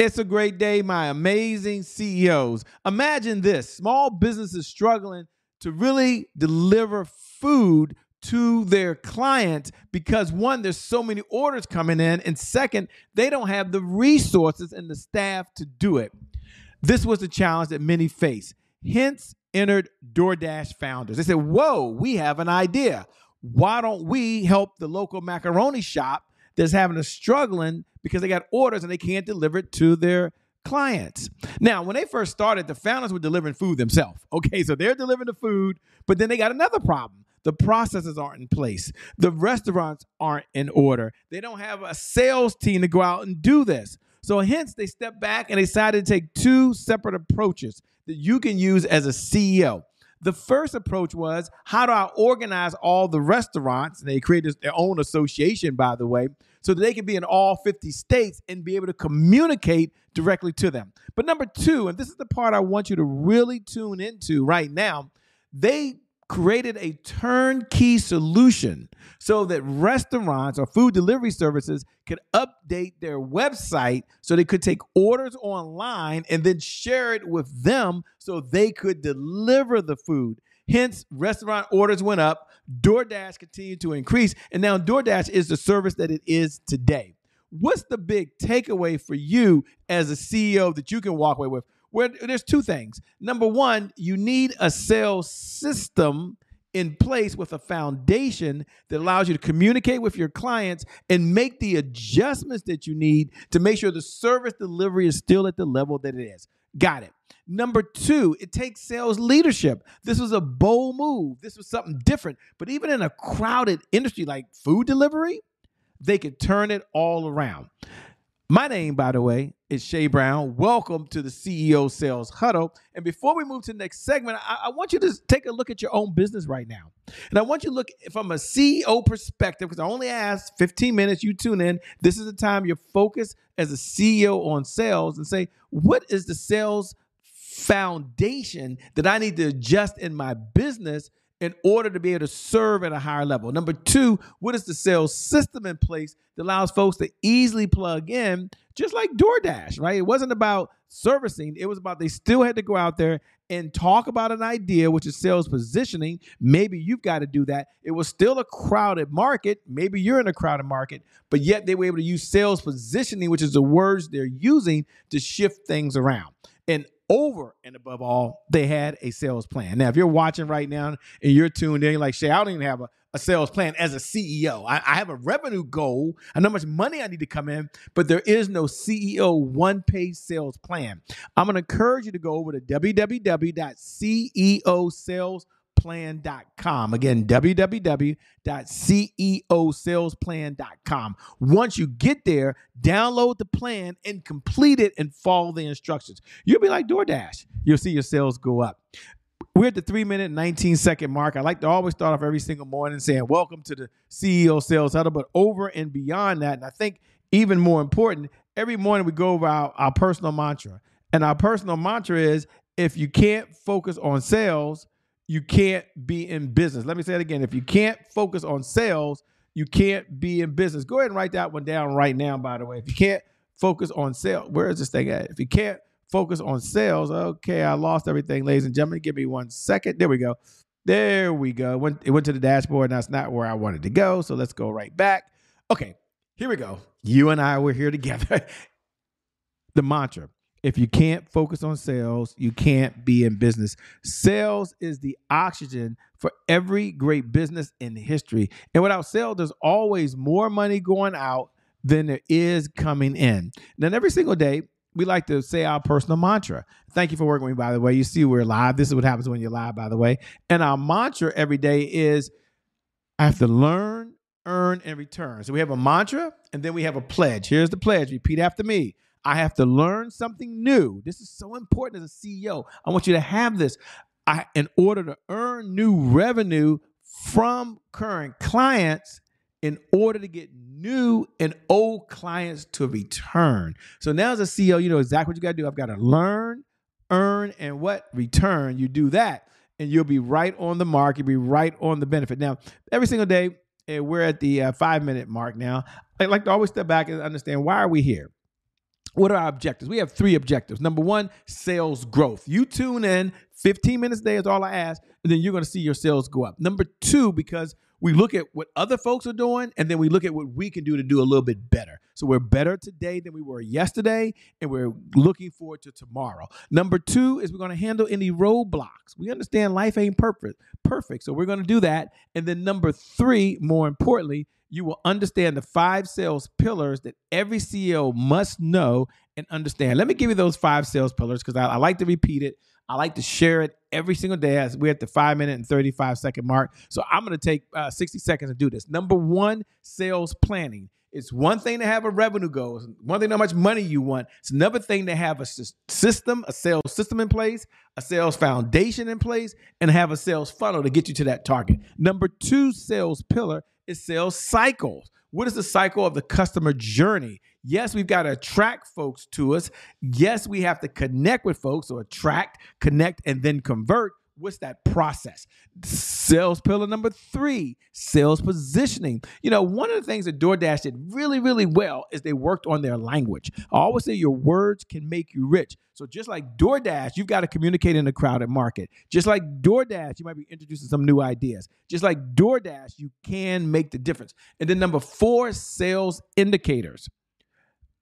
It's a great day, my amazing CEOs. Imagine this small businesses struggling to really deliver food to their clients because one, there's so many orders coming in, and second, they don't have the resources and the staff to do it. This was the challenge that many face. Hence, entered DoorDash founders. They said, Whoa, we have an idea. Why don't we help the local macaroni shop that's having a struggling because they got orders and they can't deliver it to their clients. Now, when they first started, the founders were delivering food themselves. Okay, so they're delivering the food, but then they got another problem. The processes aren't in place. The restaurants aren't in order. They don't have a sales team to go out and do this. So, hence, they stepped back and they decided to take two separate approaches that you can use as a CEO. The first approach was how do I organize all the restaurants? And they created their own association, by the way, so that they can be in all 50 states and be able to communicate directly to them. But number two, and this is the part I want you to really tune into right now, they created a turnkey solution so that restaurants or food delivery services could update their website so they could take orders online and then share it with them so they could deliver the food. Hence, restaurant orders went up, DoorDash continued to increase, and now DoorDash is the service that it is today. What's the big takeaway for you as a CEO that you can walk away with? Where there's two things. Number one, you need a sales system in place with a foundation that allows you to communicate with your clients and make the adjustments that you need to make sure the service delivery is still at the level that it is. Got it. Number two, it takes sales leadership. This was a bold move. This was something different. But even in a crowded industry like food delivery, they could turn it all around. My name, by the way, is Che Brown. Welcome to the CEO Sales Huddle. And before we move to the next segment, I, I, want you to take a look at your own business right now. And I want you to look from a CEO perspective, because I only asked 15 minutes, you tune in. This is the time you're focused as a CEO on sales and say, what is the sales foundation that I need to adjust in my business in order to be able to serve at a higher level. Number two, what is the sales system in place that allows folks to easily plug in, just like DoorDash, right? It wasn't about servicing, it was about they still had to go out there and talk about an idea, which is sales positioning. Maybe you've got to do that. It was still a crowded market. Maybe you're in a crowded market, but yet they were able to use sales positioning, which is the words they're using to shift things around. And over and above all, they had a sales plan. Now, if you're watching right now and you're tuned in, you're like, Che, I don't even have a, a sales plan as a CEO. I, I, have a revenue goal. I know how much money I need to come in, but there is no CEO one page sales plan. I'm going to encourage you to go over to www.ceosales.com www.ceosalesplan.com. Again, www.ceosalesplan.com. Once you get there, download the plan and complete it and follow the instructions. You'll be like DoorDash. You'll see your sales go up. We're at the three minute, 19 second mark. I like to always start off every single morning saying, Welcome to the CEO Sales Huddle. But over and beyond that, and I think even more important, every morning we go over our, our personal mantra. And our personal mantra is if you can't focus on sales, you can't be in business. Let me say it again. If you can't focus on sales, you can't be in business. Go ahead and write that one down right now, by the way. If you can't focus on sales, where is this thing at? If you can't focus on sales, okay, I lost everything, ladies and gentlemen. Give me one second. There we go. There we go. It went, to the dashboard. and That's not where I wanted to go. So let's go right back. Okay, here we go. You and I were here together. the mantra if you can't focus on sales, you can't be in business. Sales is the oxygen for every great business in history. And without sales, there's always more money going out than there is coming in. Then every single day, we like to say our personal mantra. Thank you for working with me, by the way. You see, we're live. This is what happens when you're live, by the way. And our mantra every day is I have to learn, earn, and return. So we have a mantra and then we have a pledge. Here's the pledge. Repeat after me. I have to learn something new. This is so important as a CEO. I want you to have this. I, in order to earn new revenue from current clients, in order to get new and old clients to return. So now as a CEO, you know exactly what you got to do. I've got to learn, earn, and what return. You do that, and you'll be right on the mark. You'll be right on the benefit. Now, every single day, and we're at the uh, five minute mark now. I like to always step back and understand why are we here? What are our objectives? We have three objectives. Number one, sales growth. You tune in 15 minutes a day is all I ask, and then you're going to see your sales go up. Number two, because we look at what other folks are doing, and then we look at what we can do to do a little bit better. So we're better today than we were yesterday, and we're looking forward to tomorrow. Number two is we're going to handle any roadblocks. We understand life ain't perfect, perfect. So we're going to do that. And then number three, more importantly, you will understand the five sales pillars that every CEO must know and understand. Let me give you those five sales pillars because I, I, like to repeat it. I like to share it every single day as we're at the five minute and 35 second mark. So I'm going to take uh, 60 seconds to do this. Number one, sales planning. It's one thing to have a revenue goal. It's one thing how much money you want. It's another thing to have a system, a sales system in place, a sales foundation in place, and have a sales funnel to get you to that target. Number two sales pillar is sales cycles. What is the cycle of the customer journey? Yes, we've got to attract folks to us. Yes, we have to connect with folks, or attract, connect, and then convert what's that process? Sales pillar number three, sales positioning. You know, one of the things that DoorDash did really, really well is they worked on their language. I always say your words can make you rich. So just like DoorDash, you've got to communicate in a crowded market. Just like DoorDash, you might be introducing some new ideas. Just like DoorDash, you can make the difference. And then number four, sales indicators.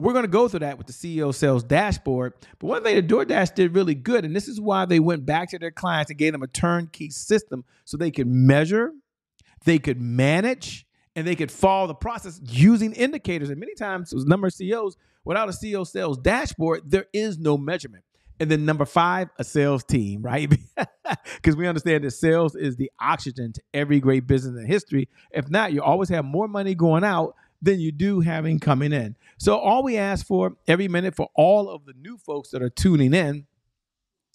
We're going to go through that with the CEO sales dashboard. But one thing that DoorDash did really good, and this is why they went back to their clients and gave them a turnkey system so they could measure, they could manage, and they could follow the process using indicators. And many times, as number of CEOs, without a CEO sales dashboard, there is no measurement. And then number five, a sales team, right? Because we understand that sales is the oxygen to every great business in history. If not, you always have more money going out than you do having coming in. So all we ask for every minute for all of the new folks that are tuning in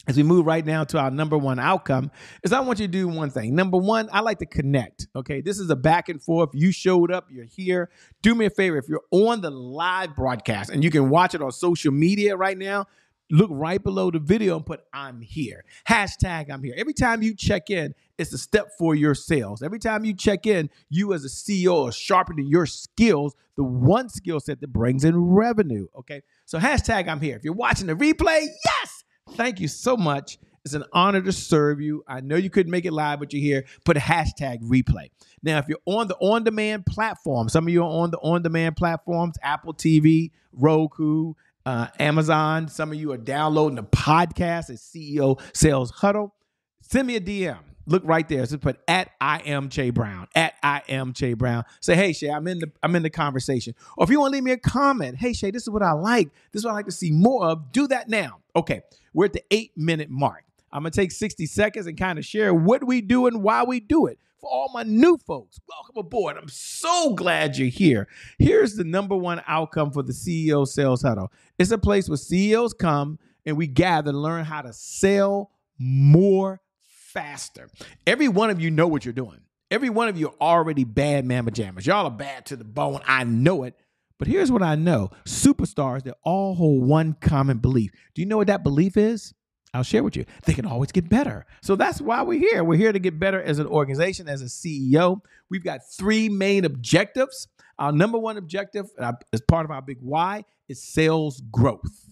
as we move right now to our number one outcome is I want you to do one thing. Number one, I like to connect. Okay, this is a back and forth. You showed up, you're here. Do me a favor if you're on the live broadcast and you can watch it on social media right now look right below the video and put I'm here. Hashtag I'm here. Every time you check in, it's a step for your sales. Every time you check in, you as a CEO are sharpening your skills, the one skill set that brings in revenue. Okay. So hashtag I'm here. If you're watching the replay, yes, thank you so much. It's an honor to serve you. I know you couldn't make it live, but you're here. Put a hashtag replay. Now, if you're on the on demand platform, some of you are on the on demand platforms, Apple TV, Roku, uh, Amazon. Some of you are downloading the podcast at CEO Sales Huddle. Send me a DM. Look right there. So put at I am Che Brown. At I am Che Brown. Say, hey Che, I'm in the I'm in the conversation. Or if you want to leave me a comment, hey Che, this is what I like. This is what I like to see more of. Do that now. Okay, we're at the eight minute mark. I'm gonna take 60 seconds and kind of share what we do and why we do it for all my new folks, welcome aboard. I'm so glad you're here. Here's the number one outcome for the CEO Sales Huddle it's a place where CEOs come and we gather to learn how to sell more faster. Every one of you know what you're doing. Every one of you are already bad mamma jammas. Y'all are bad to the bone. I know it. But here's what I know superstars they all hold one common belief. Do you know what that belief is? I'll share with you. They can always get better. So that's why we're here. We're here to get better as an organization, as a CEO. We've got three main objectives. Our number one objective, as part of our big why, is sales growth.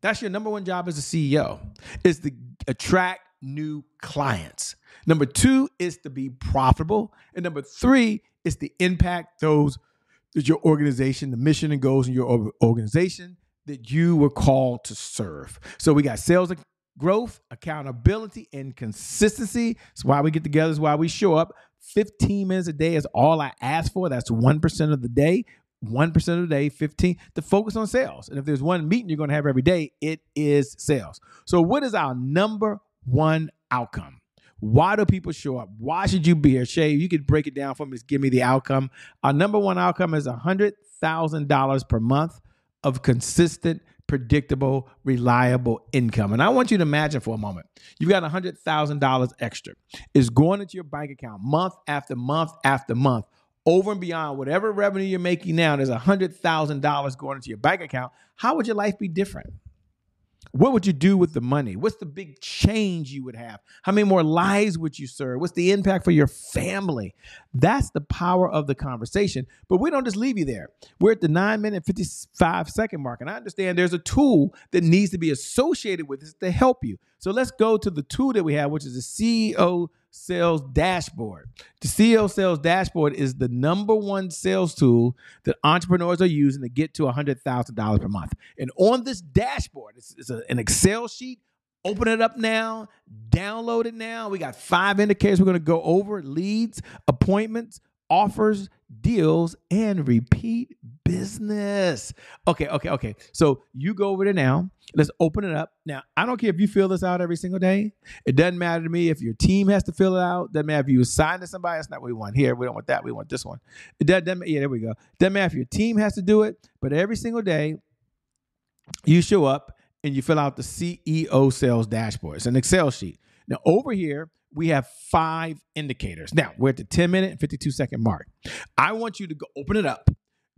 That's your number one job as a CEO, is to attract new clients. Number two is to be profitable. And number three is to impact those that your organization, the mission and goals in your organization that you were called to serve. So we got sales growth, accountability, and consistency. It's why we get together, it's why we show up. 15 minutes a day is all I ask for. That's 1% of the day. 1% of the day, 15 to focus on sales. And if there's one meeting you're going to have every day, it is sales. So, what is our number one outcome? Why do people show up? Why should you be here? Che, you could break it down for me. Just Give me the outcome. Our number one outcome is $100,000 per month of consistent, predictable, reliable income. And I want you to imagine for a moment you've got $100,000 extra. It's going into your bank account month after month after month. Over and beyond whatever revenue you're making now, there's $100,000 going into your bank account. How would your life be different? What would you do with the money? What's the big change you would have? How many more lives would you serve? What's the impact for your family? That's the power of the conversation. But we don't just leave you there. We're at the nine minute, 55 second mark. And I understand there's a tool that needs to be associated with this to help you. So let's go to the tool that we have, which is the CEO sales dashboard. The CEO sales dashboard is the number one sales tool that entrepreneurs are using to get to $100,000 per month. And on this dashboard, it's, it's a, an Excel sheet. Open it up now, download it now. We got five indicators we're going to go over leads, appointments, offers, deals, and repeat business. Okay, okay, okay. So you go over there now. Let's open it up. Now, I don't care if you fill this out every single day. It doesn't matter to me if your team has to fill it out. Doesn't matter if you assign to somebody. That's not what we want here. We don't want that. We want this one. It doesn't, yeah, there we go. Doesn't matter if your team has to do it, but every single day you show up and you fill out the CEO sales dashboard. It's an Excel sheet. Now, over here, we have five indicators. Now, we're at the 10 minute and 52 second mark. I want you to go open it up,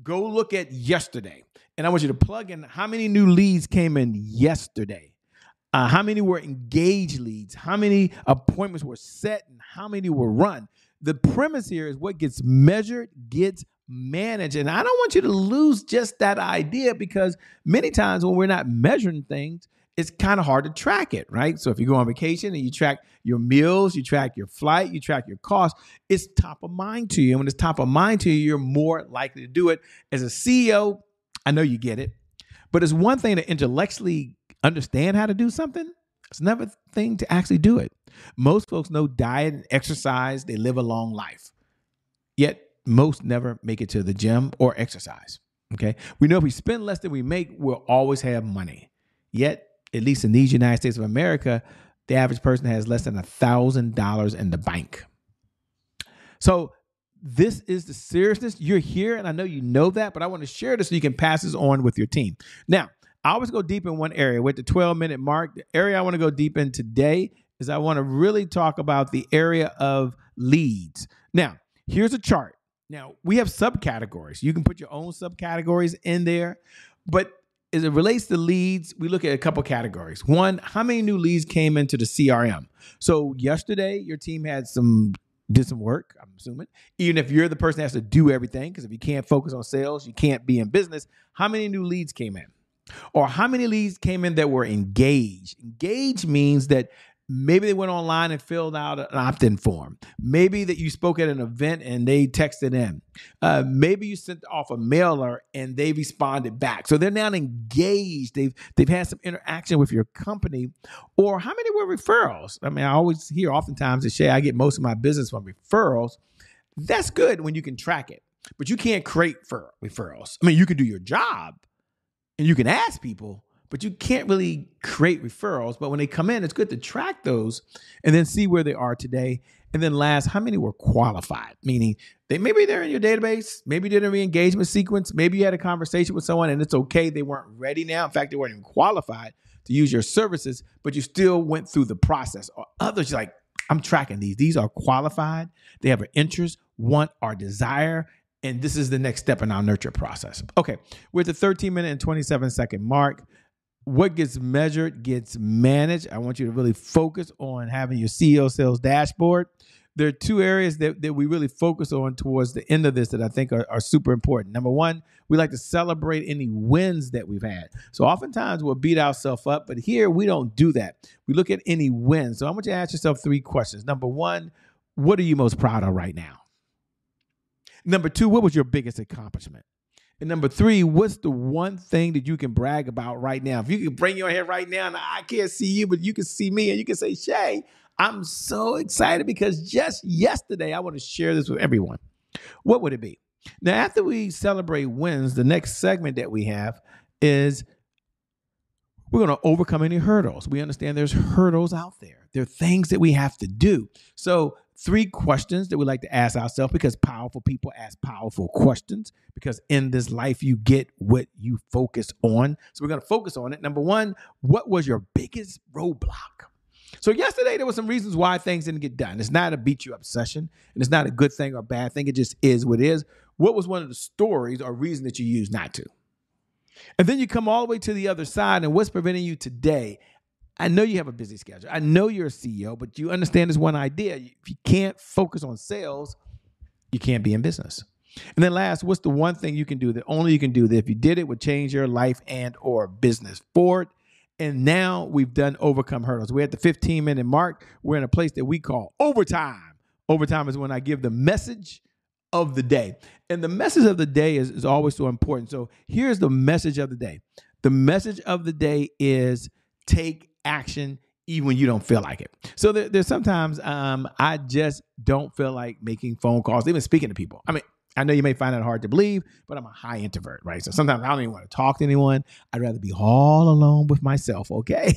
go look at yesterday, and I want you to plug in how many new leads came in yesterday. Uh, how many were engaged leads? How many appointments were set and how many were run? The premise here is what gets measured gets managed. And I don't want you to lose just that idea because many times when we're not measuring things, it's kind of hard to track it, right? So if you go on vacation and you track your meals, you track your flight, you track your costs, it's top of mind to you. And when it's top of mind to you, you're more likely to do it. As a CEO, I know you get it, but it's one thing to intellectually understand how to do something. It's another thing to actually do it. Most folks know diet and exercise, they live a long life. Yet most never make it to the gym or exercise. Okay. We know if we spend less than we make, we'll always have money. Yet at least in these United States of America, the average person has less than a thousand dollars in the bank. So this is the seriousness. You're here, and I know you know that, but I want to share this so you can pass this on with your team. Now, I always go deep in one area. With the 12 minute mark, the area I want to go deep in today is I want to really talk about the area of leads. Now, here's a chart. Now, we have subcategories. You can put your own subcategories in there, but as it relates to leads, we look at a couple categories. One, how many new leads came into the CRM? So yesterday, your team had some did some work. I'm assuming, even if you're the person that has to do everything, because if you can't focus on sales, you can't be in business. How many new leads came in? Or how many leads came in that were engaged? Engaged means that Maybe they went online and filled out an opt in form. Maybe that you spoke at an event and they texted in. Uh, maybe you sent off a mailer and they responded back. So they're now engaged. They've they've had some interaction with your company. Or how many were referrals? I mean, I always hear oftentimes that say I get most of my business from referrals. That's good when you can track it, but you can't create for referrals. I mean, you can do your job and you can ask people, but you can't really create referrals. But when they come in, it's good to track those and then see where they are today. And then last, how many were qualified? Meaning they maybe they're in your database, maybe did a re-engagement sequence, maybe you had a conversation with someone and it's okay, they weren't ready now. In fact, they weren't even qualified to use your services, but you still went through the process. Or others like, I'm tracking these. These are qualified, they have an interest, want, or desire, and this is the next step in our nurture process. Okay, we're at the 13 minute and 27 second mark what gets measured gets managed. I want you to really focus on having your CEO sales dashboard. There are two areas that, that we really focus on towards the end of this that I think are, are super important. Number one, we like to celebrate any wins that we've had. So oftentimes we'll beat ourselves up, but here we don't do that. We look at any wins. So I want you to ask yourself three questions. Number one, what are you most proud of right now? Number two, what was your biggest accomplishment? And number three, what's the one thing that you can brag about right now? If you can bring your head right now, and I can't see you, but you can see me, and you can say, Che, I'm so excited because just yesterday I want to share this with everyone. What would it be? Now, after we celebrate wins, the next segment that we have is we're going to overcome any hurdles. We understand there's hurdles out there. There are things that we have to do. So three questions that we like to ask ourselves because powerful people ask powerful questions because in this life you get what you focus on. So we're going to focus on it. Number 1, what was your biggest roadblock? So yesterday there were some reasons why things didn't get done. It's not a beat you up session, and it's not a good thing or bad thing. It just is what it is. What was one of the stories or reason that you used not to? And then you come all the way to the other side, and what's preventing you today? I know you have a busy schedule. I know you're a CEO, but you understand this one idea. If you can't focus on sales, you can't be in business. And then last, what's the one thing you can do that only you can do that if you did it would change your life and or business forward? And now we've done overcome hurdles. We're at the 15 minute mark. We're in a place that we call overtime. Overtime is when I give the message of the day. And the message of the day is, is always so important. So here's the message of the day. The message of the day is take action even when you don't feel like it. So there, there's sometimes um, I just don't feel like making phone calls, even speaking to people. I mean, I know you may find that hard to believe, but I'm a high introvert, right? So sometimes I don't even want to talk to anyone. I'd rather be all alone with myself, okay?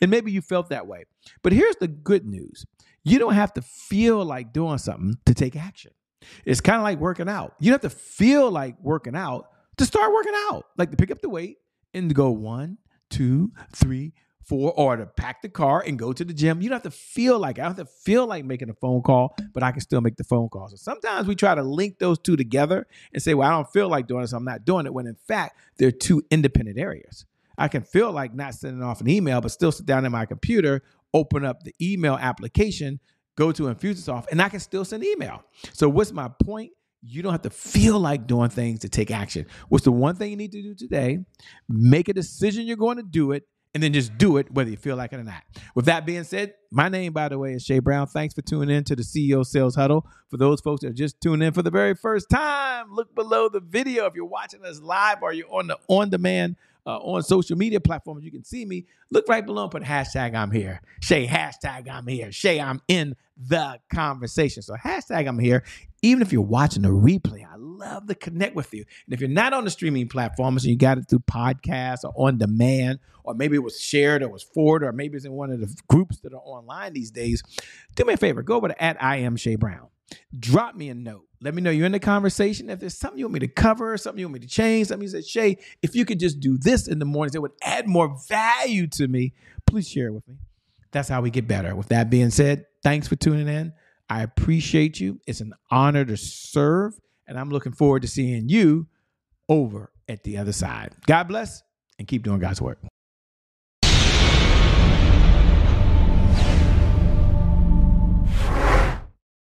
and maybe you felt that way. But here's the good news you don't have to feel like doing something to take action. It's kind of like working out. You don't have to feel like working out to start working out, like to pick up the weight and to go one, two, three, for or to pack the car and go to the gym. You don't have to feel like I don't have to feel like making a phone call, but I can still make the phone call. So sometimes we try to link those two together and say, well, I don't feel like doing this, I'm not doing it, when in fact they're two independent areas. I can feel like not sending off an email, but still sit down in my computer, open up the email application, go to Infusionsoft, and I can still send email. So what's my point? You don't have to feel like doing things to take action. What's the one thing you need to do today? Make a decision you're going to do it and then just do it whether you feel like it or not. With that being said, my name, by the way, is Che Brown. Thanks for tuning in to the CEO Sales Huddle. For those folks that are just tuning in for the very first time, look below the video. If you're watching us live or you're on the on demand uh, on social media platforms, you can see me. Look right below and put hashtag I'm here. Che, hashtag I'm here. Che, I'm in the conversation. So hashtag I'm here. Even if you're watching a replay, I love to connect with you. And if you're not on the streaming platforms and you got it through podcasts or on demand, or maybe it was shared or was forwarded, or maybe it's in one of the groups that are online these days, do me a favor. Go over to at I am Che Brown. Drop me a note. Let me know you're in the conversation. If there's something you want me to cover, something you want me to change, something you said, Che, if you could just do this in the mornings, it would add more value to me. Please share it with me. That's how we get better. With that being said, thanks for tuning in. I appreciate you. It's an honor to serve, and I'm looking forward to seeing you over at the other side. God bless and keep doing God's work.